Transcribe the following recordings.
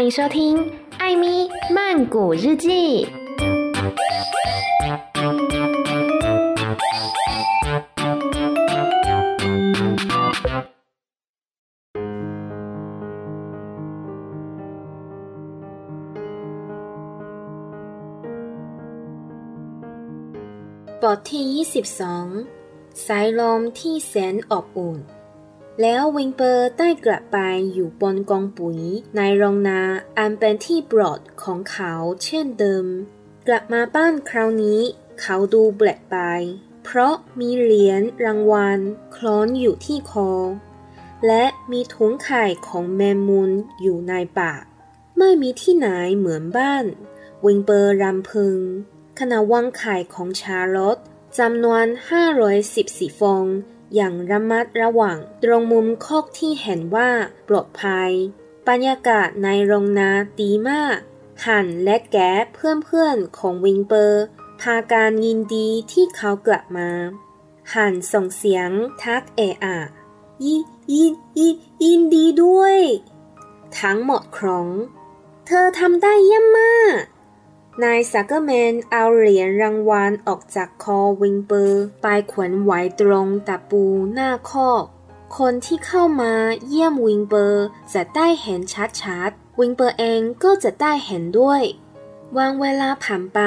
欢迎收听《艾咪曼谷日记》。บทที่ 22 สายลมที่แสนอบอุ่น แล้ววิงเปอร์ได้กลับไปอยู่บนกองปุ๋ยในโรงนาอันเป็นที่โปรดของเขาเช่นเดิม กลับมาบ้านคราวนี้ เขาดูแปลกไป เพราะมีเหรียญรางวัลคล้อนอยู่ที่คอ และมีถุงไข่ของแมมมูนอยู่ในปาก ไม่มีที่ไหนเหมือนบ้าน วิงเปอร์รำพึง ขณะวางไข่ของชาร์ลอตจำนวน 514ฟอง อย่างระมัดระวัง ตรงมุมคอกที่เห็นว่าปลอดภัย บรรยากาศในโรงนาดีมาก หันและแกเพื่อนๆของวิงเปอร์ พาการยินดีที่เขากลับมา หันส่งเสียงทักเอะอะยินยินยินยินดีด้วย ทั้งหมดของ เธอทำได้เยี่ยมมาก นายซักเกอร์แมนเอาเหรียญรางวัลออกจากคอวิลเบอร์ไปแขวนไว้ตรงตะปูหน้าคอกคนที่เข้ามาเยี่ยมวิลเบอร์จะได้เห็นชัดๆ วิลเบอร์เองก็จะได้เห็นด้วย วันเวลาผ่านไป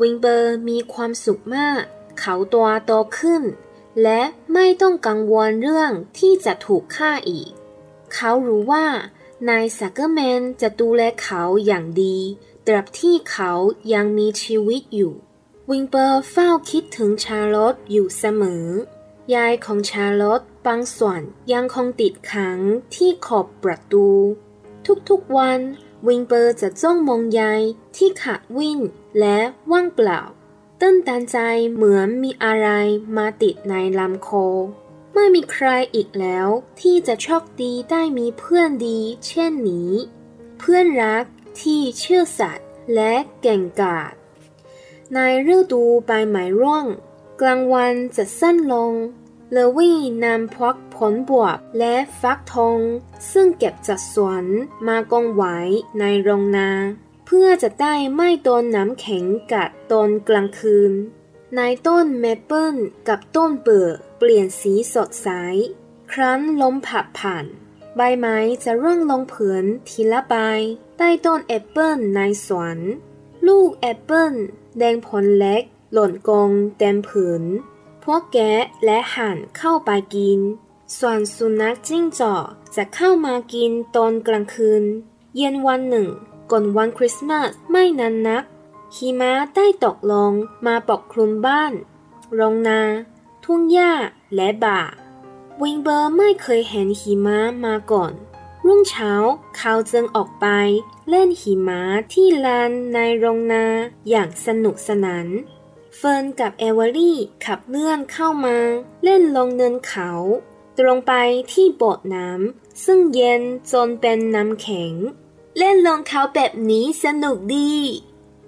วิลเบอร์มีความสุขมาก เขาตัวโตขึ้น และไม่ต้องกังวลเรื่องที่จะถูกฆ่าอีก เขารู้ว่านายซักเกอร์แมนจะดูแลเขาอย่างดี ตราบที่เขายังมีชีวิตอยู่ วิลเบอร์เฝ้าคิดถึงชาร์ลอตอยู่เสมอ ใยของชาร์ลอตบางส่วนยังคงติดค้างที่ขอบประตู ทุกๆวัน วิลเบอร์จะจ้องมองใยที่ขาดวิ่นและว่างเปล่า ตื้นตันใจเหมือนมีอะไรมาติดในลำคอไม่มีใครอีกแล้วที่จะโชคดีได้มีเพื่อนดีเช่นนี้ เพื่อนรัก ที่เชื่อสัตว์และเก่งกาจในฤดูใบไม้ร่วง กลางวันจะสั้นลง เลวี่นำพวกผลบวบและฟักทอง ซึ่งเก็บจากสวนมากองไว้ในโรงนา เพื่อจะได้ไม่โดนน้ำแข็งกัดตอนกลางคืน ใบต้นเมเปิลกับต้นเบิร์ชเปลี่ยนสีสดใส ครั้นลมพัดผ่าน ใบไม้จะร่วงลงพื้นทีละใบ ใต้ต้นแอปเปิลในสวนลูกแอปเปิลแดงผลเล็ก หล่นกองเต็มพื้น พวกแกะและห่านเข้าไปกิน ส่วนสุนัขจิ้งจอกจะเข้ามากินตอนกลางคืน เย็นวันหนึ่ง ก่อนวันคริสต์มาสไม่นานนักหิมะได้ตกลงมาปกคลุมบ้านโรงนา ทุ่งหญ้าและบ่า วิงเบอร์ไม่เคยเห็นหิมะมาก่อน รุ่งเช้าเขาจึงออกไปเล่นหิมะที่ลานในโรงนาอย่างสนุกสนาน เฟิร์นกับเอเวอรี่ขับเลื่อนเข้ามา เล่นลงเนินเขา ตรงไปที่โบสน้ำซึ่งเย็นจนเป็นน้ำแข็ง เล่นลงเขาแบบนี้สนุกดี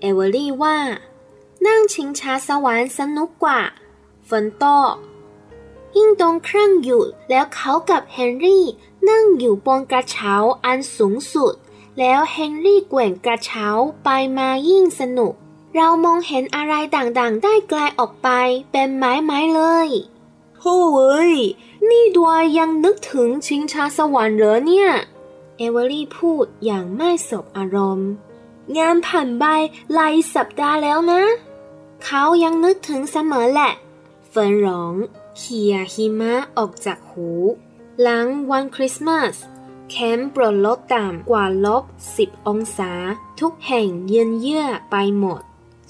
เอเวอรี่ว่า นั่งชิงช้าสวรรค์สนุกกว่าเฟิร์นโต้ ยิ่งตอนเครื่องหยุดแล้วเขากับเฮนรี่นั่งอยู่บนกระเช้าอันสูงสุด แล้วเฮนรี่แกว่งกระเช้าไปมายิ่งสนุก เรามองเห็นอะไรต่างๆ ได้ไกลออกไปเป็นไมล์ไมล์เลยโฮ้ยนี่ดัวยังนึกถึงชิงช้าสวรรค์เหรอเนี่ย เอเวอรี่พูดอย่างไม่สบอารมณ์ งานผ่านไปหลายสัปดาห์แล้วนะ เขายังนึกถึงเสมอแหละ เฟิร์นร้อง เขี่ยหิมะออกจากหู หลังวันคริสต์มาสแท่งปรอทลดต่ำกว่าลบ 10 องศา ทุกแห่งเย็นเยือกไปหมด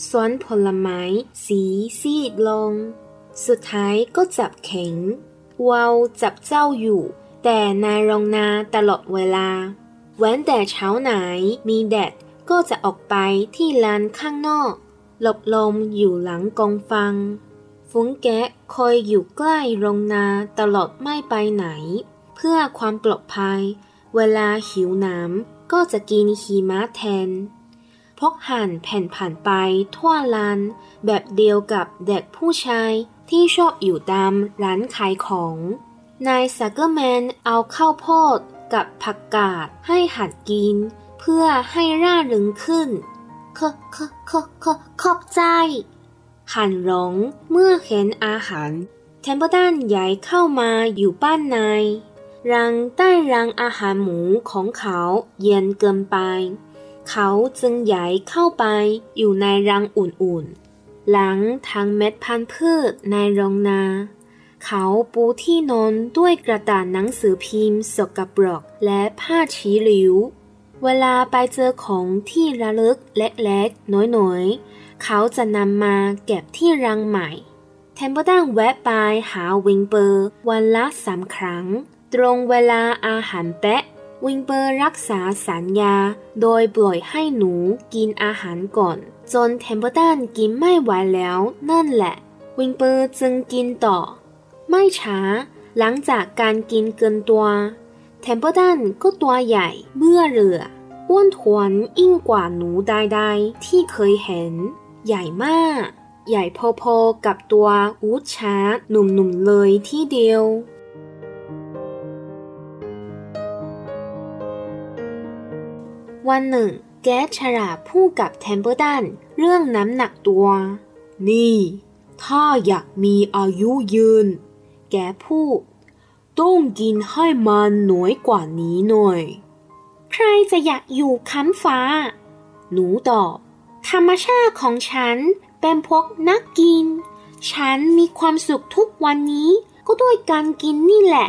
สวนผลไม้สีซีดลง สุดท้ายก็จับแข็งวาวจับเจ้าอยู่ แต่ในโรงนาตลอดเวลาแว้นแต่เช้าไหนมีแดดก็จะออกไปที่ลานข้างนอก หลบลมอยู่หลังกองฟัง ฟุ้งแกะคอยอยู่ใกล้โรงนาตลอดไม่ไปไหน เพื่อความปลอดภัย เวลาหิวน้ำก็จะกินหิมะแทนพกหั่นแผ่นผ่านไปทั่วลาน แบบเดียวกับเด็กผู้ชายที่ชอบอยู่ตามร้านขายของนายซักเกอร์แมนเอาข้าวโพดกับผักกาดให้หัดกิน เพื่อให้ร่าเริงขึ้นขอขอขอขอขอบใจ หันหลงเมื่อเห็นอาหารเทมเปอร์ตันย้ายเข้ามาอยู่บ้านในรังใต้รังอาหารหมูของเขาเย็นเกินไป เขาจึงย้ายเข้าไปอยู่ในรังอุ่นๆ หลังทางเม็ดพันธุ์พืชในโรงนา เขาปูที่นอนด้วยกระดาษหนังสือพิมพ์สกปรกและผ้าชีหลิวเวลาไปเจอของที่ระลึกเล็กๆ น้อยๆ เขาจะนำมาเก็บที่รังใหม่เทมเปิลตันแวะไปหาวิลเบอร์วันละสามครั้ง ตรงเวลาอาหารและวิลเบอร์รักษาสัญญา โดยปล่อยให้หนูกินอาหารก่อน จนเทมเปิลตันกินไม่ไหวแล้วนั่นแหละ วิลเบอร์จึงกินต่อ ไม่ช้า หลังจากการกินเกินตัวเทมเปิลตันก็ตัวใหญ่เบ้อเร่ออ้วนท้วนยิ่งกว่าหนูใดๆที่เคยเห็น ใหญ่มาก ใหญ่พอๆกับตัววู้ดชัคหนุ่มๆเลยทีเดียว วันหนึ่ง แกะชราพูดกับเทมเปิลตันเรื่องน้ำหนักตัว นี่ ถ้าอยากมีอายุยืน แกพูด ต้องกินให้มันน้อยกว่านี้หน่อย ใครจะอยากอยู่ค้ำฟ้า หนูตอบ ธรรมชาติของฉันเป็นพวกนักกิน ฉันมีความสุขทุกวันนี้ก็ด้วยการกินนี่แหละ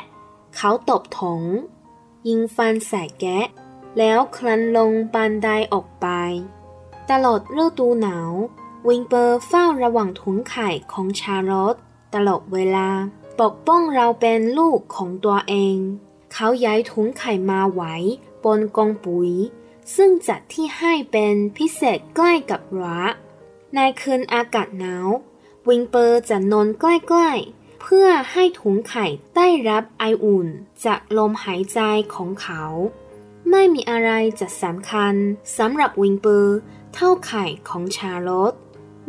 เขาตบถง ยิงฟันใส่แกะ แล้วคลันลงบันไดออกไป ตลอดฤดูหนาว วิงเปอร์เฝ้าระวังถุงไข่ของชารอตตลอดเวลา ปกป้องเราเป็นลูกของตัวเอง เขาย้ายถุงไข่มาไว้บนกองปุ๋ย ซึ่งจัดที่ให้เป็นพิเศษใกล้กับร้าในคืนอากาศหนาว วิงเปอร์จะนอนใกล้ๆ เพื่อให้ถุงไข่ได้รับไออุ่น จากลมหายใจของเขา ไม่มีอะไรจะสำคัญสำหรับวิงเปอร์เท่าไข่ของชาร์ลอต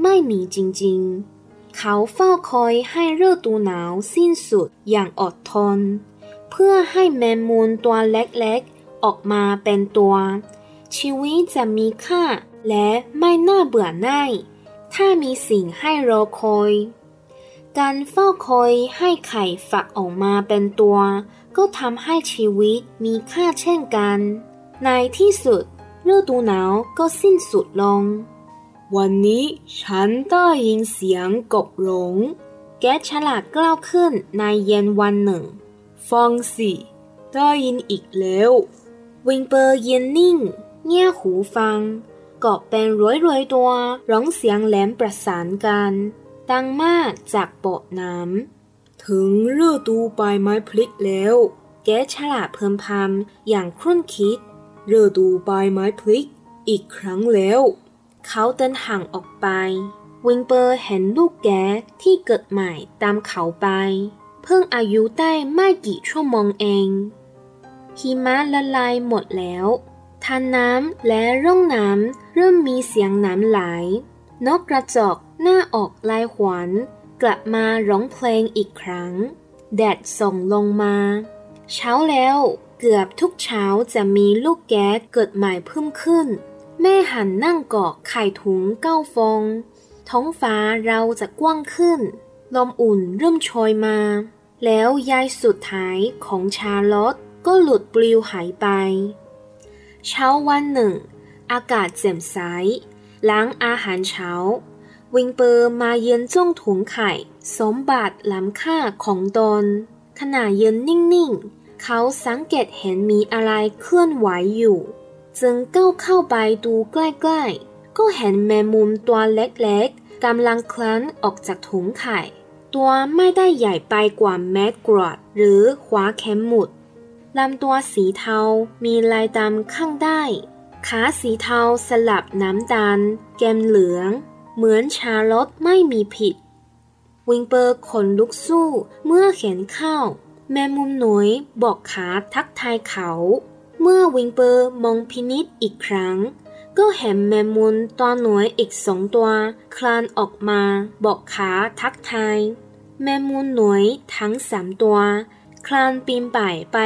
ไม่มีจริงๆ เขาเฝ้าคอยให้ฤดูหนาวสิ้นสุดอย่างอดทน เพื่อให้แมมมูลตัวเล็กๆ ออกมาเป็นตัว ชีวิตจะมีค่าและไม่น่าเบื่อหน่าย ถ้ามีสิ่งให้รอคอย การเฝ้าคอยให้ไข่ฝักออกมาเป็นตัว ก็ทำให้ชีวิตมีค่าเช่นกัน ในที่สุดฤดูหนาวก็สิ้นสุดลง วันนี้ฉันได้ยินเสียงกบหลง แกฉลาดกล้าวขึ้นในเย็นวันหนึ่ง ฟังสิ ได้ยินอีกแล้ว วิงเปอร์เยืนนิ่ง เงี่ยหูฟังกบเป็นร้อยร้อยๆตัว ร้องเสียงแหลมประสานกัน ดังมากจากโปะน้ำถึงฤดูใบไม้พลิกแล้ว แกฉลาดเพิ่มพำอย่างครุ่นคิดฤดูใบไม้พลิก อีกครั้งแล้ว เขาเดินห่างออกไป วิงเปอร์เห็นลูกแกที่เกิดใหม่ตามเขาไป เพิ่งอายุได้ไม่กี่ชั่วโมงเองหิมะละลายหมดแล้ว ทานน้ำและร่องน้ำเริ่มมีเสียงน้ำไหล นกกระจอกหน้าออกลายหวานกลับมาร้องเพลงอีกครั้ง แดดส่องลงมา เช้าแล้วเกือบทุกเช้าจะมีลูกแก๊สเกิดใหม่เพิ่มขึ้น แม่หันนั่งกอกไข่ถุงเก้าฟอง ท้องฟ้าเราจะกว้างขึ้น ลมอุ่นเริ่มโชยมา แล้วยายสุดท้ายของชาลอตก็หลุดปลิวหายไป เช้าวันหนึ่ง อากาศแจ่มใสล้างอาหารเช้า วิงเปอร์มาเยือนจ้องถุงไข่ สมบัติล้ำค่าของตนขณะยืนนิ่งๆ เขาสังเกตเห็นมีอะไรเคลื่อนไหวอยู่ จึงก้าวเข้าไปดูใกล้ๆ ก็เห็นแมงมุมตัวเล็กๆกำลังคลานออกจากถุงไข่ ตัวไม่ได้ใหญ่ไปกว่าแมดกรอดหรือขวาเข็มหมุด ลำตัวสีเทา มีลายดำข้างได้ ขาสีเทาสลับน้ำตาล แกมเหลือง เหมือนชาลอตไม่มีผิด วิลเบอร์ขนลุกซู่เมื่อเห็นเข้า แมงมุมน้อยโบกขาทักทายเขา เมื่อวิลเบอร์มองพินิจอีกครั้ง ก็เห็นแมงมุมตัวน้อยอีกสองตัว คลานออกมา โบกขาทักทาย แมงมุมน้อยทั้งสามตัว คลานปีนป่ายไป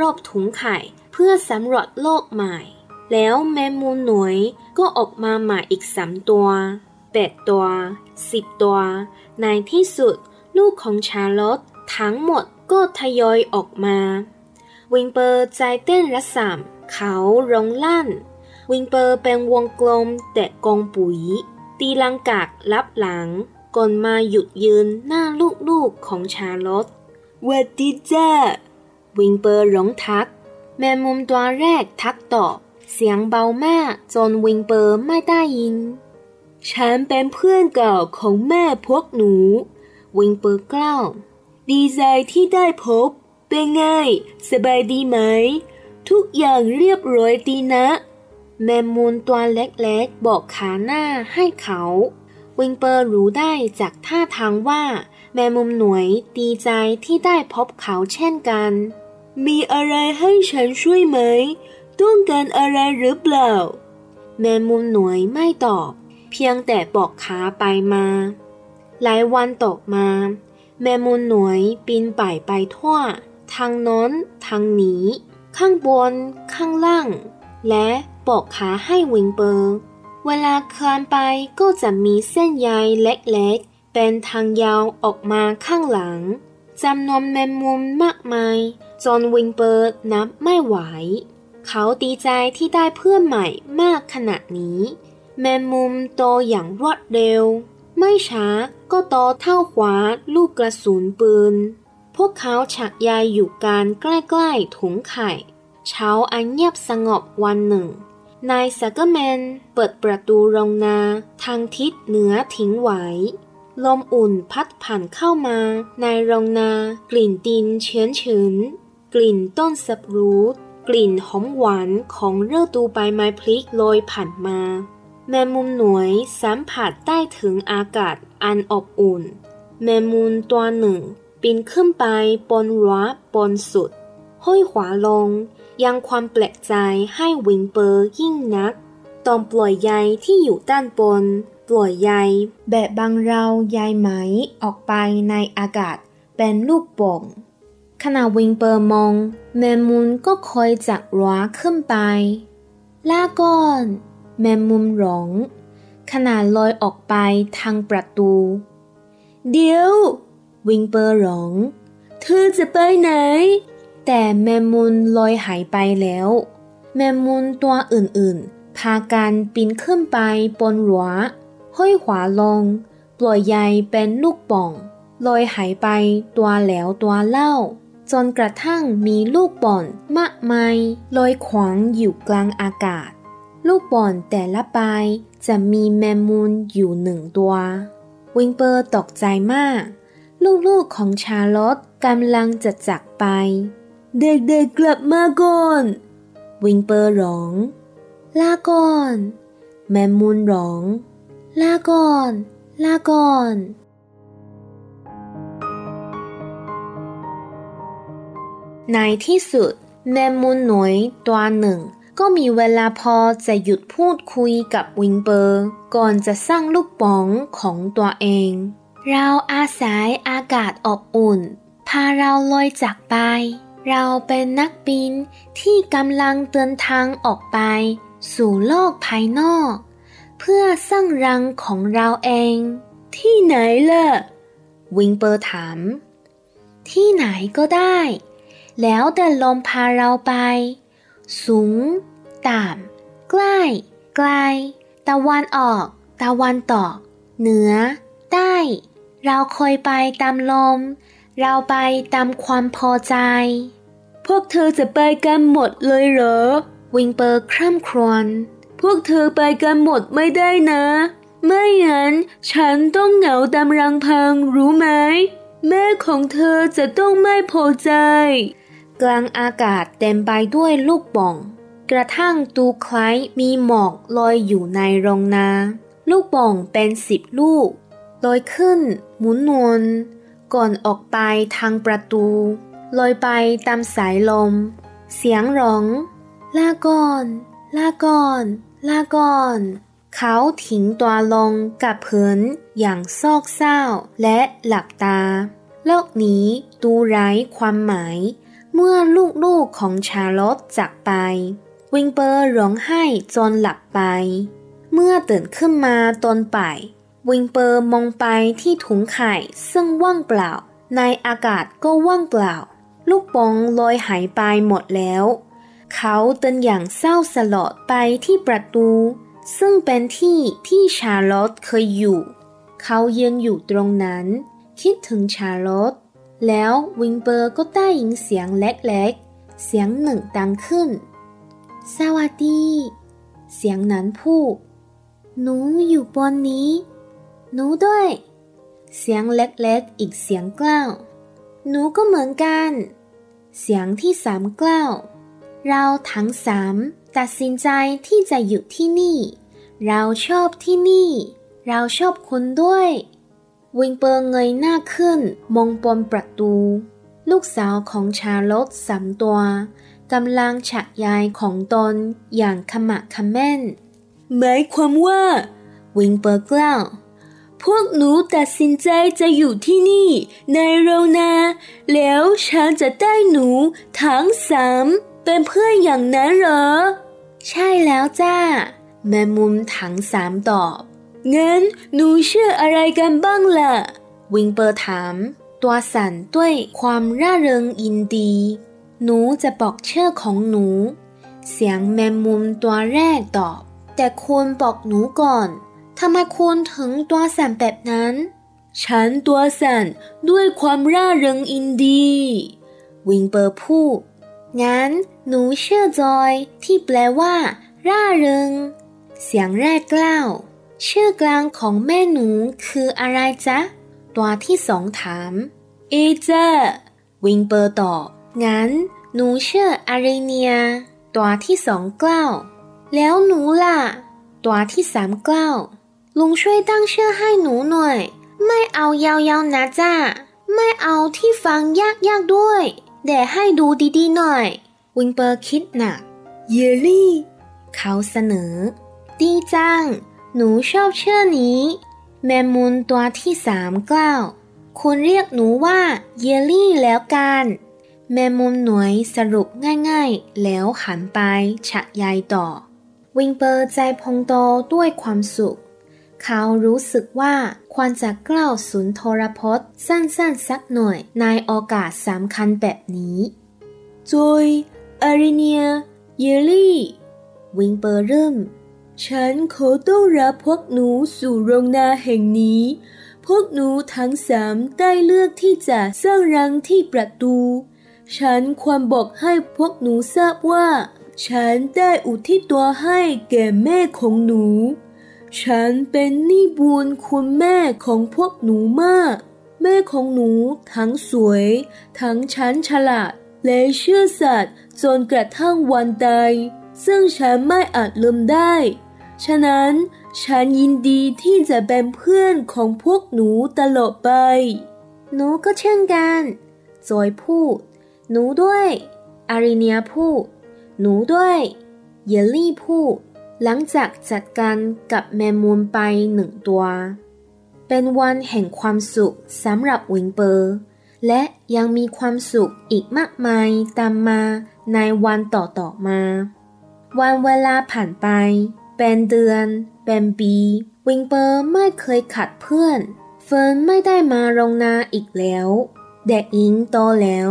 รอบๆถุงไข่ เพื่อสำรวจโลกใหม่ แล้วแมงมุมหน่วยก็ออกมาใหม่อีกสามตัวแปดตัวสิบตัว ในที่สุด ลูกของชาลอตทั้งหมดก็ทยอยออกมา วิงเปอร์ใจเต้นระสามเขาร้องลั่น วิงเปอร์เป็นวงกลมแต่กองปุ๋ย ตีลังกากลับหลังก่อนมาหยุดยืนหน้าลูกๆของชาลอต วัดดีจ้าวิงเปอร์ร้องทัก แมงมุมตัวแรกทักตอบเสียงเบามากจนวิงเปอร์ไม่ได้ยิน ฉันเป็นเพื่อนเก่าของแม่พวกหนู วิงเปอร์กล่าวดีใจที่ได้พบ เป็นไง สบายดีไหม ทุกอย่างเรียบร้อยดีนะ แมมมูนตัวเล็กๆ บอกขาหน้าให้เขา วิงเปอร์รู้ได้จากท่าทางว่า แมมุมหน่วยดีใจที่ได้พบเขาเช่นกัน มีอะไรให้ฉันช่วยไหม ต้องการอะไรหรือเปล่า แมมุมหน่วยไม่ตอบ เพียงแต่บอกขาไปมา หลายวันต่อมา แมมุมหน่วยปีนป่ายไปทั่ว ทางโน้น ทางนี้ ข้างบน ข้างล่าง และบอกขาให้วิงเปอร์ เวลาคลานไปก็จะมีเส้นใยเล็กๆ เป็นทางยาวออกมาข้างหลังจำนวนแมงมุมมากมาย จนวิงเปอร์นับไม่ไหว เขาดีใจที่ได้เพื่อนใหม่มากขนาดนี้ แมงมุมโตอย่างรวดเร็ว ไม่ช้าก็โตเท่าขวาลูกกระสุนปืน พวกเขาฉักใยอยู่กันใใกล้ๆถุงไข่ เช้าอันเงียบสงบวันหนึ่ง นายซักเกอร์แมนเปิดประตูโรงนาทางทิศเหนือทิ้งไว้ ลมอุ่นพัดผ่านเข้ามา ในโรงนา กลิ่นดินเชื้นชื้นกลิ่นต้นสับรูดกลิ่นหอมหวานของฤดูใบไม้ผลิโชยผ่านมา แมงมุมน้อยสัมผัสได้ถึงอากาศอันอบอุ่น แมงมุมตัวหนึ่งปีนขึ้นไปบนรั้วบนสุด ห้อยขวาลง ยังความแปลกใจให้วิงเปอร์ยิ่งนัก ตอนปล่อยใยที่อยู่ด้านบน ปล่อยใยแบบบางเราใยไหมออกไปในอากาศ เป็นลูกโป่งขณะวิงเปอร์มองแมมมุนก็คอยจากรั้วขึ้นไปลาก่อน แมมมุมร้องขณะลอยออกไปทางประตู เดี๋ยว วิงเปอร์ร้องเธอจะไปไหน แต่แมมมุนลอยหายไปแล้ว แมมมุนตัวอื่นๆ พากันปีนขึ้นไปบนรั้วห้อยขวาลง ปล่อยใยเป็นลูกป่องลอยหายไปตัวแล้วตัวเล่า จนกระทั่งมีลูกบ่อนมากมายลอยขวางอยู่กลางอากาศ ลูกบ่อนแต่ละใบจะมีแมมมูนอยู่หนึ่งตัว วิงเปอร์ตกใจมาก ลูกๆของชาลอตกำลังจะจากไป เด็กๆกลับมาก่อน วิงเปอร์ร้อง ลาก่อน แมมมูนร้อง ลาก่อน ลาก่อนในที่สุด แมมมูนหน่วยตัวหนึ่ง ก็มีเวลาพอจะหยุดพูดคุยกับวิงเปอร์ ก่อนจะสร้างลูกป๋องของตัวเอง เราอาศัยอากาศอบอุ่น พาเราลอยจากไป เราเป็นนักบินที่กำลังเดินทางออกไป สู่โลกภายนอก เพื่อสร้างรังของเราเอง ที่ไหนล่ะ วิงเปอร์ถาม ที่ไหนก็ได้ แล้วแต่ลมพาเราไป สูง ต่ำ ใกล้ ไกล ตะวันออก ตะวันตก เหนือ ใต้ เราคอยไปตามลม เราไปตามความพอใจ พวกเธอจะไปกันหมดเลยเหรอ วิงเปอร์คร่ำครวญพวกเธอไปกันหมดไม่ได้นะ ไม่งั้นฉันต้องเหงาตามรังพังรู้ไหม แม่ของเธอจะต้องไม่พอใจ กลางอากาศเต็มไปด้วยลูกป่อง กระทั่งดูคล้ายมีหมอกลอยอยู่ในโรงนา ลูกป่องเป็นสิบลูกลอยขึ้น หมุนวนก่อนออกไปทางประตูลอยไปตามสายลม เสียงร้อง ลาก่อน ลาก่อน ลาก่อน เขาทิ้งตัวลงกับพื้นอย่างโศกเศร้าและหลับตา โลกนี้ดูไร้ความหมาย เมื่อลูกๆของชาลอตจากไป วิลเบอร์ร้องไห้จนหลับไป เมื่อตื่นขึ้นมาตอนบ่ายวิลเบอร์มองไปที่ถุงไข่ซึ่งว่างเปล่า ในอากาศก็ว่างเปล่า ลูกปองลอยหายไปหมดแล้ว เขาเดินอย่างเศร้าสลดไปที่ประตู ซึ่งเป็นที่ที่ชาร์ลอตเคยอยู่ เขายืนอยู่ตรงนั้น คิดถึงชาร์ลอตแล้ววิงเปอร์ก็ได้ยินเสียงเล็กๆ เสียงหนึ่งดังขึ้น สวัสดี เสียงนั้นพูด หนูอยู่บนนี้ หนูด้วย เสียงเล็กๆ อีกเสียงกล้าว หนูก็เหมือนกัน เสียงที่สามกล้าว เราทั้งสามตัดสินใจที่จะอยู่ที่นี่ เราชอบที่นี่ เราชอบคุณด้วย วิงเปอร์เงยหน้าขึ้นมองบนประตู ลูกสาวของชาลอตสามตัวกำลังฉักยายของตนอย่างขมะขม้นหมายความว่า วิงเปอร์กล่าวพวกหนูตัดสินใจจะอยู่ที่นี่ในโรนาแล้วฉันจะได้หนูทั้งสาม เป็นเพื่อนอย่างนั้นเหรอ ใช่แล้วจ้า แม่มุมถังสามตอบงั้นหนูเชื่ออะไรกันบ้างล่ะ วิงเปอร์ถาม ตัวสั่นด้วยความร่าเริงอินดี หนูจะบอกเชื่อของหนู เสียงแมมมุมตัวแรกตอบ แต่คุณบอกหนูก่อนทำไมคุณถึงตัวสั่นแบบนั้น ฉันตัวสั่นด้วยความร่าเริงอินดี วิงเปอร์พูด งั้นหนูเชื่อจอยที่แปลว่า ร่าเริง เสียงแรกกล่าว ชื่อกลางของแม่หนูคืออะไรจ๊ะ ตัวที่สองถาม เอเจวิลเบอร์ตอบงั้น หนูชื่ออาราเนีย ตัวที่สองกล่าว แล้วหนูล่ะ ตัวที่สามกล่าว ลุงช่วยตั้งชื่อให้หนูหน่อย ไม่เอายาวๆนะจ้าไม่เอาที่ฟังยากๆด้วย เดี๋ยวให้ดูดีๆหน่อย วิลเบอร์คิดหนัก เนลลี่ เขาเสนอ ดีจัง หนูชอบชื่อนี้ แมงมุมตัวที่สามกล่าวคุณเรียกหนูว่าเยลลี่แล้วกัน แมมมูนหน่วยสรุปง่ายๆ แล้วหันไปฉะยายต่อ วิงเปอร์ใจพองโตด้วยความสุข เขารู้สึกว่าควรจะกล่าวสุนทรพจน์สั้นๆสักหน่อยในโอกาสสำคัญแบบนี้จอยอาริเนีย เยลลี่ วิงเปอร์เริ่ม ฉันขอต้อนรับพวกหนูสู่โรงนาแห่งนี้ พวกหนูทั้งสามได้เลือกที่จะสร้างรังที่ประตู ฉันควรบอกให้พวกหนูทราบว่า ฉันได้อุทิศตัวให้แก่แม่ของหนู ฉันเป็นหนี้บุญคุณแม่ของพวกหนูมาก แม่ของหนูทั้งสวย ทั้งชั้นฉลาด และเชื่อสัตย์จนกระทั่งวันตายซึ่งฉันไม่อาจลืมได้ ฉะนั้นฉันยินดีที่จะเป็นเพื่อนของพวกหนูตลอดไป หนูก็เช่นกันจอยพูด หนูด้วยอาริเนียพูด หนูด้วย เยลลี่พูด หลังจากจัดการกับแมมมูนไปหนึ่งตัว เป็นวันแห่งความสุขสำหรับวิงเปอร์และยังมีความสุขอีกมากมายตามมาในวันต่อๆมา วันเวลาผ่านไป เป็นเดือน เป็นปี วิงเปอร์ไม่เคยขัดเพื่อน เฟิร์นไม่ได้มาโรงนาอีกแล้ว เด็กหญิงโตแล้ว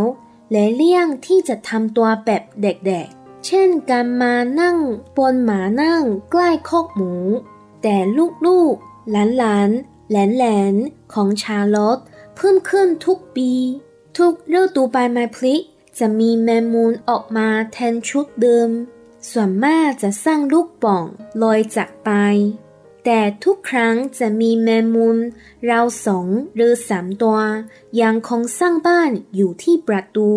และเลี่ยงที่จะทำตัวแบบเด็กๆ เช่นการมานั่งบนหมานั่งใกล้คอกหมู แต่ลูกๆ หลานๆ แหลนๆ ของชาลอตเพิ่มขึ้นทุกปี ทุกฤดูใบไม้ผลิจะมีแมงมุมออกมาแทนชุดเดิม ส่วนมากจะสร้างลูกโป่งลอยจากไป แต่ทุกครั้งจะมีแมงมุมราวสองหรือสามตัว ยังคงสร้างบ้านอยู่ที่ประตู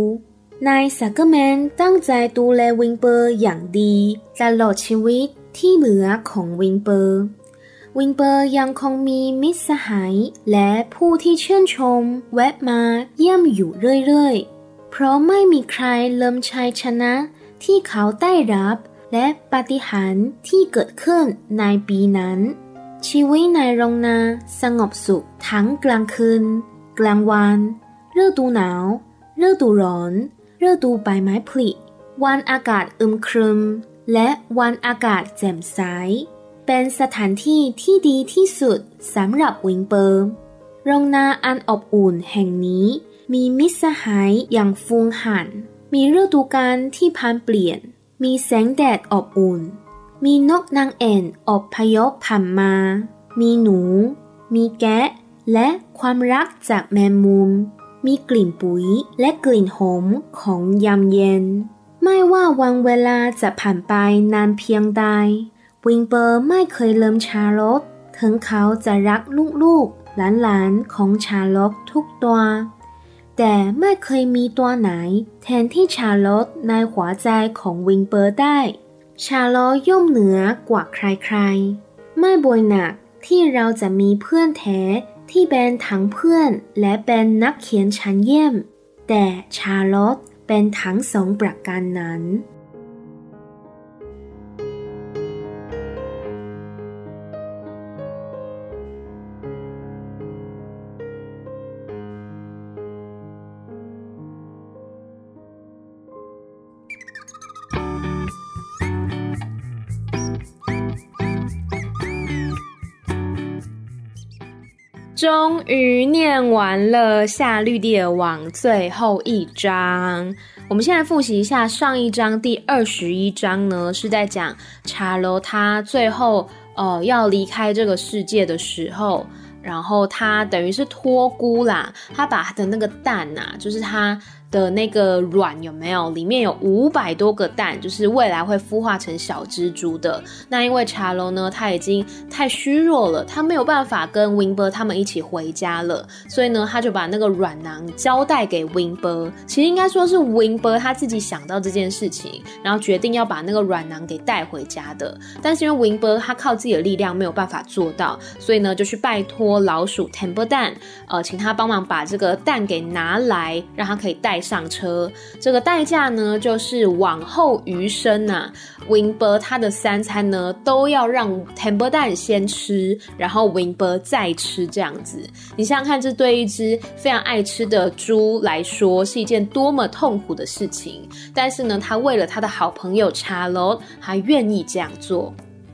นายซักเกอร์แมนตั้งใจดูแลวิลเบอร์อย่างดีตลอดชีวิตที่เหลือของวิลเบอร์ วิงเปอร์ยังคงมีมิตรสหายและผู้ที่ชื่นชมแวะมาเยี่ยมอยู่เรื่อยๆ เพราะไม่มีใครเลิมชัยชนะที่เขาได้รับและปาฏิหาริย์ที่เกิดขึ้นในปีนั้น ชีวิตในโรงนาสงบสุขทั้งกลางคืน กลางวันฤดูหนาวฤดูร้อน ฤดูใบไม้ผลิ วันอากาศอึมครึม และวันอากาศแจ่มใส เป็นสถานที่ที่ดีที่สุดสำหรับวิงเปิร์โรงนาอันอบอุ่นแห่งนี้ มีมิตรสหายอย่างฟูงหัน มีฤดูกาลที่พันเปลี่ยน มีแสงแดดอบอุ่น มีนกนางแอ่นอบพยพผ่านมา มีหนู มีแกะ และความรักจากแมงมุม มีกลิ่นปุ๋ยและกลิ่นหอมของยามเย็น ไม่ว่าวันเวลาจะผ่านไปนานเพียงใด วิงเปอร์ไม่เคยเลิมชาลอตถึงเขาจะรักลูกๆหลานๆของชาลอตทุกตัว แต่ไม่เคยมีตัวไหน แทนที่ชาลอตในหัวใจของวิงเปอร์ได้ ชาลอตย่อมเหนือกว่าใครๆ ไม่บ่อยหนักที่เราจะมีเพื่อนแท้ ที่เป็นทั้งเพื่อนและเป็นนักเขียนชั้นเยี่ยม แต่ชาลอตเป็นทั้งสองประการนั้น 终于念完了夏绿蒂的网最后一章。我们现在复习一下上一章第二十一章呢，是在讲茶楼他最后呃要离开这个世界的时候，然后他等于是托孤啦，他把他的那个蛋呐、就是他。的那个卵有没有？里面有五百多个蛋，就是未来会孵化成小蜘蛛的。那因为茶楼呢，他已经太虚弱了，他没有办法跟 Winber 他们一起回家了，所以呢，他就把那个卵囊交代给 Winber。其实应该说是 Winber 他自己想到这件事情，然后决定要把那个卵囊给带回家的。但是因为 Winber 他靠自己的力量没有办法做到，所以呢，就去拜托老鼠 t e m p e 蛋，呃，请他帮忙把这个蛋给拿来，让他可以带。上车，这个代价呢，就是往后余生呐，Wimber 他的三餐呢都要让 t e m p e 蛋先吃，然后 Winber 再吃这样子。你想想看，这对一只非常爱吃的猪来说是一件多么痛苦的事情。但是呢，他为了他的好朋友 Charlotte，他愿意这样做。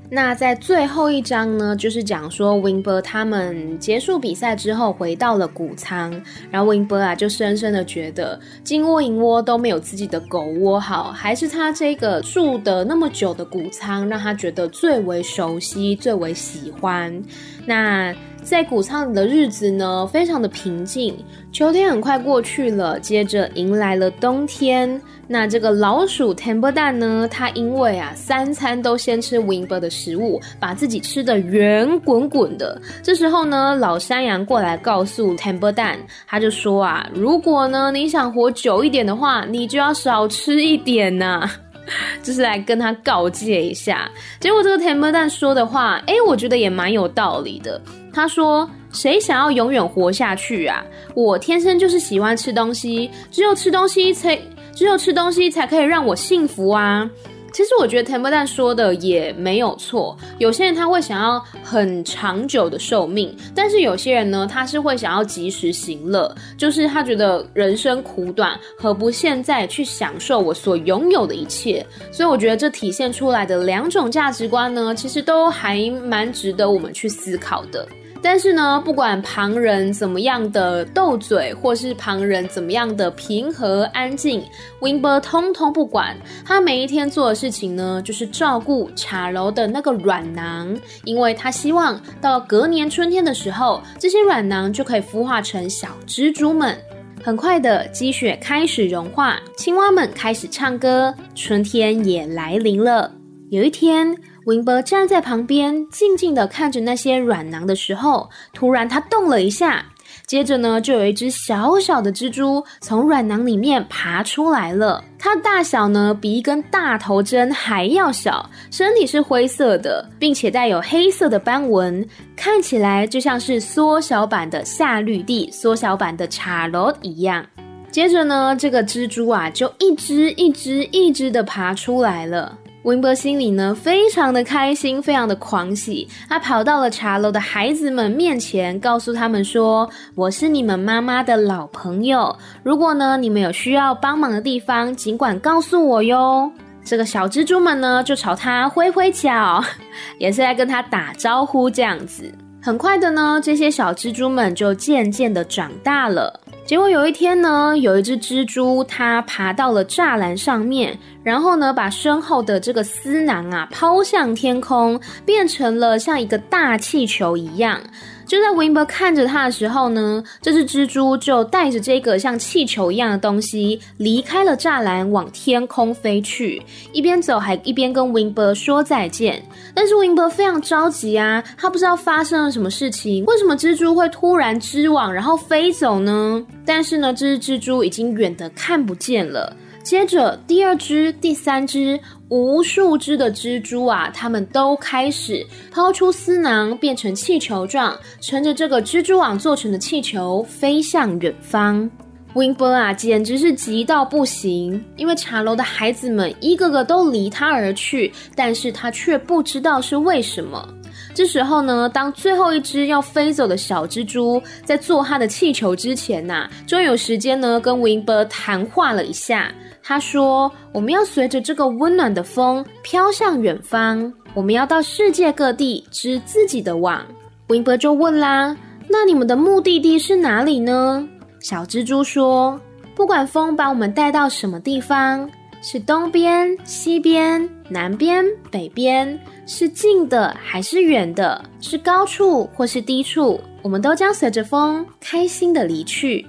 那在最后一章呢，就是讲说 Winber 他们结束比赛之后回到了谷仓，然后 Winber 啊就深深的觉得金窝银窝都没有自己的狗窝好，还是他这个住的那么久的谷仓让他觉得最为熟悉、最为喜欢。那在谷仓里的日子呢，非常的平静。秋天很快过去了，接着迎来了冬天。那这个老鼠 Temper 蛋呢，它因为啊三餐都先吃 Wimber 的食物，把自己吃的圆滚滚的。这时候呢，老山羊过来告诉 Temper 蛋，他就说啊，如果呢你想活久一点的话，你就要少吃一点呐。就是来跟他告诫一下。结果这个 Temper 蛋说的话，哎，我觉得也蛮有道理的。他说：“谁想要永远活下去啊？我天生就是喜欢吃东西，只有吃东西才，只有吃东西才可以让我幸福啊！”其实我觉得 Temper 说的也没有错。有些人他会想要很长久的寿命，但是有些人呢，他是会想要及时行乐，就是他觉得人生苦短，何不现在去享受我所拥有的一切？所以我觉得这体现出来的两种价值观呢，其实都还蛮值得我们去思考的。但是呢，不管旁人怎么样的斗嘴，或是旁人怎么样的平和安静，Wimber 通通不管。他每一天做的事情呢，就是照顾茶楼的那个软囊，因为他希望到隔年春天的时候，这些软囊就可以孵化成小蜘蛛们。很快的，积雪开始融化，青蛙们开始唱歌，春天也来临了。有一天。文博站在旁边，静静的看着那些软囊的时候，突然他动了一下，接着呢，就有一只小小的蜘蛛从软囊里面爬出来了。它大小呢，比一根大头针还要小，身体是灰色的，并且带有黑色的斑纹，看起来就像是缩小版的夏绿蒂、缩小版的茶罗一样。接着呢，这个蜘蛛啊，就一只一只一只的爬出来了。温伯心里呢，非常的开心，非常的狂喜。他跑到了茶楼的孩子们面前，告诉他们说：“我是你们妈妈的老朋友。如果呢，你们有需要帮忙的地方，尽管告诉我哟。”这个小蜘蛛们呢，就朝他挥挥脚，也是在跟他打招呼这样子。很快的呢，这些小蜘蛛们就渐渐的长大了。结果有一天呢，有一只蜘蛛，它爬到了栅栏上面，然后呢，把身后的这个丝囊啊抛向天空，变成了像一个大气球一样。就在 Wimber 看着它的时候呢，这只蜘蛛就带着这个像气球一样的东西离开了栅栏，往天空飞去。一边走还一边跟 Wimber 说再见。但是 Wimber 非常着急啊，他不知道发生了什么事情，为什么蜘蛛会突然织网然后飞走呢？但是呢，这只蜘蛛已经远的看不见了。接着，第二只、第三只，无数只的蜘蛛啊，它们都开始抛出丝囊，变成气球状，乘着这个蜘蛛网做成的气球飞向远方。Wimber 啊，简直是急到不行，因为茶楼的孩子们一个个都离他而去，但是他却不知道是为什么。这时候呢，当最后一只要飞走的小蜘蛛在做它的气球之前呐，终于有时间呢，跟 Wimber 谈话了一下。他说：“我们要随着这个温暖的风飘向远方，我们要到世界各地织自己的网。” Wimber 就问啦：“那你们的目的地是哪里呢？”小蜘蛛说：“不管风把我们带到什么地方，是东边、西边、南边、北边，是近的还是远的，是高处或是低处，我们都将随着风开心的离去。”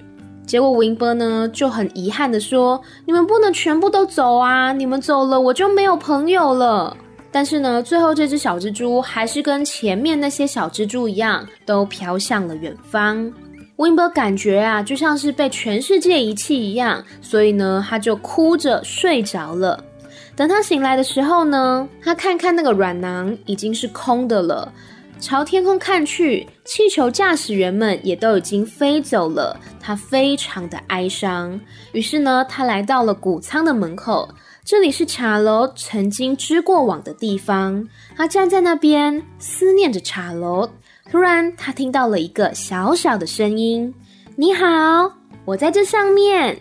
结果，Winber 呢就很遗憾的说：“你们不能全部都走啊！你们走了，我就没有朋友了。”但是呢，最后这只小蜘蛛还是跟前面那些小蜘蛛一样，都飘向了远方。Winber 感觉啊，就像是被全世界遗弃一样，所以呢，他就哭着睡着了。等他醒来的时候呢，他看看那个软囊已经是空的了。朝天空看去，气球驾驶员们也都已经飞走了。他非常的哀伤。于是呢，他来到了谷仓的门口，这里是茶楼曾经织过网的地方。他站在那边思念着茶楼。突然，他听到了一个小小的声音：“你好，我在这上面。”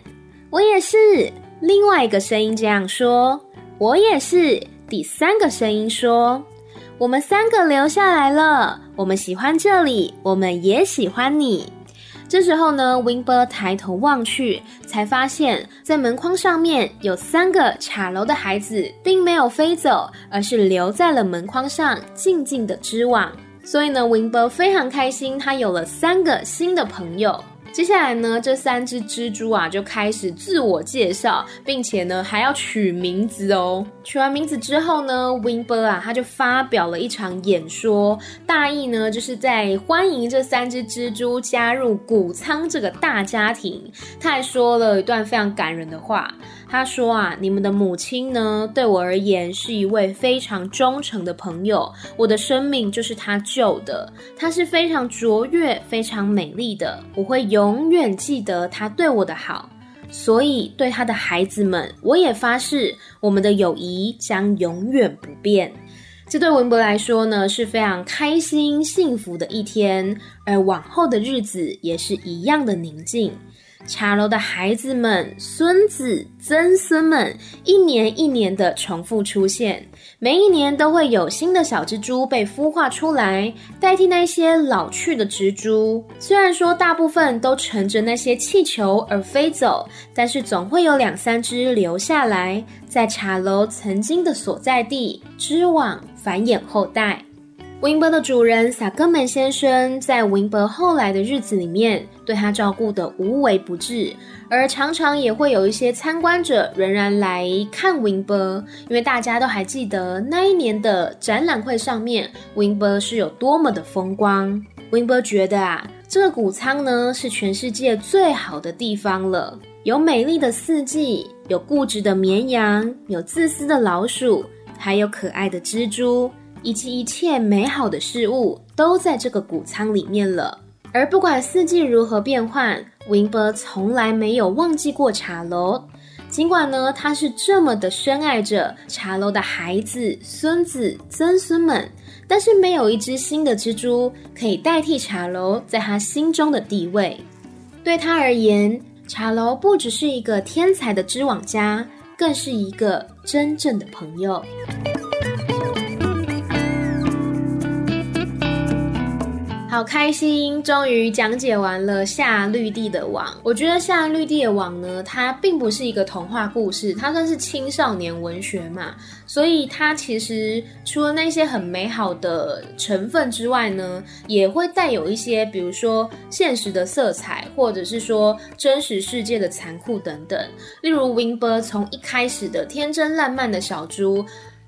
我也是。另外一个声音这样说：“我也是。”第三个声音说。我们三个留下来了。我们喜欢这里，我们也喜欢你。这时候呢，Wimber 抬头望去，才发现，在门框上面有三个茶楼的孩子，并没有飞走，而是留在了门框上，静静的织网。所以呢，Wimber 非常开心，他有了三个新的朋友。接下来呢，这三只蜘蛛啊就开始自我介绍，并且呢还要取名字哦。取完名字之后呢，Wimber 啊他就发表了一场演说，大意呢就是在欢迎这三只蜘蛛加入谷仓这个大家庭。他还说了一段非常感人的话。他说啊，你们的母亲呢，对我而言是一位非常忠诚的朋友，我的生命就是他救的。她是非常卓越、非常美丽的，我会永远记得她对我的好。所以，对他的孩子们，我也发誓，我们的友谊将永远不变。这对文博来说呢，是非常开心、幸福的一天，而往后的日子也是一样的宁静。茶楼的孩子们、孙子、曾孙们，一年一年的重复出现，每一年都会有新的小蜘蛛被孵化出来，代替那些老去的蜘蛛。虽然说大部分都乘着那些气球而飞走，但是总会有两三只留下来，在茶楼曾经的所在地织网，繁衍后代。Wimber 的主人萨格门先生在 Wimber 后来的日子里面，对他照顾的无微不至，而常常也会有一些参观者仍然来看 Wimber，因为大家都还记得那一年的展览会上面，Wimber 是有多么的风光。Wimber 觉得啊，这个谷仓呢是全世界最好的地方了，有美丽的四季，有固执的绵羊，有自私的老鼠，还有可爱的蜘蛛。以及一切美好的事物都在这个谷仓里面了。而不管四季如何变换，Wimber 从来没有忘记过茶楼。尽管呢，他是这么的深爱着茶楼的孩子、孙子、曾孙们，但是没有一只新的蜘蛛可以代替茶楼在他心中的地位。对他而言，茶楼不只是一个天才的织网家。更是一个真正的朋友。好开心，终于讲解完了夏绿蒂的网。我觉得夏绿蒂的网呢，它并不是一个童话故事，它算是青少年文学嘛，所以它其实除了那些很美好的成分之外呢，也会带有一些，比如说现实的色彩，或者是说真实世界的残酷等等。例如 Winber 从一开始的天真烂漫的小猪。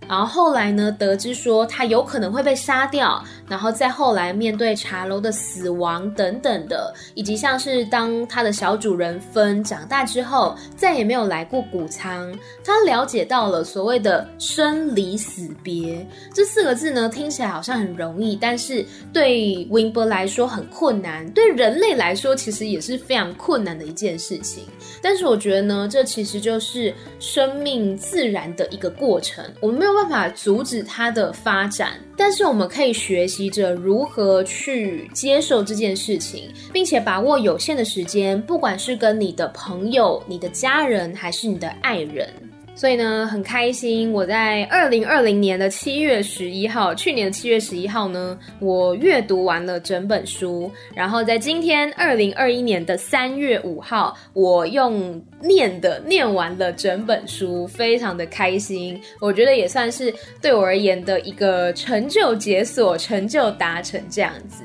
然后后来呢，得知说他有可能会被杀掉，然后再后来面对茶楼的死亡等等的，以及像是当他的小主人分长大之后，再也没有来过谷仓，他了解到了所谓的生离死别这四个字呢，听起来好像很容易，但是对 e r 来说很困难，对人类来说其实也是非常困难的一件事情。但是我觉得呢，这其实就是生命自然的一个过程，我们没有。办法阻止它的发展，但是我们可以学习着如何去接受这件事情，并且把握有限的时间，不管是跟你的朋友、你的家人，还是你的爱人。所以呢，很开心，我在二零二零年的七月十一号，去年的七月十一号呢，我阅读完了整本书。然后在今天二零二一年的三月五号，我用念的念完了整本书，非常的开心。我觉得也算是对我而言的一个成就解锁、成就达成这样子。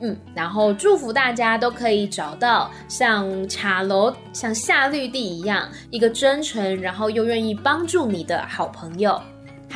嗯，然后祝福大家都可以找到像茶楼、像夏绿蒂一样一个真诚，然后又愿意帮助你的好朋友。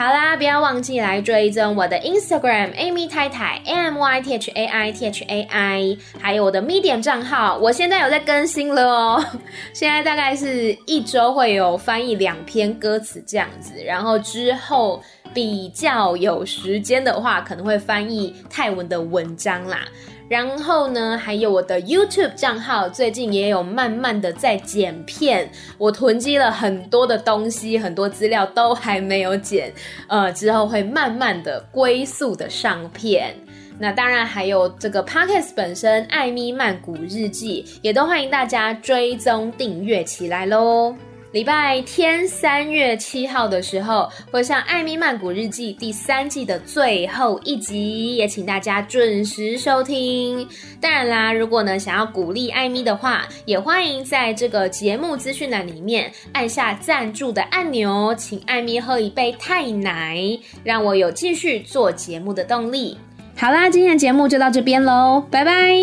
好啦，不要忘记来追踪我的 Instagram Amy 太太 Amythai Thai，还有我的 Medium 账号，我现在有在更新了哦。现在大概是一周会有翻译两篇歌词这样子，然后之后。比较有时间的话，可能会翻译泰文的文章啦。然后呢，还有我的 YouTube 账号，最近也有慢慢的在剪片。我囤积了很多的东西，很多资料都还没有剪，呃，之后会慢慢的归宿的上片。那当然还有这个 Podcast 本身，艾咪曼谷日记，也都欢迎大家追踪订阅起来喽。礼拜天三月七号的时候，会上《艾米曼谷日记》第三季的最后一集，也请大家准时收听。当然啦，如果呢想要鼓励艾米的话，也欢迎在这个节目资讯栏里面按下赞助的按钮，请艾米喝一杯太奶，让我有继续做节目的动力。好啦，今天的节目就到这边喽，拜拜。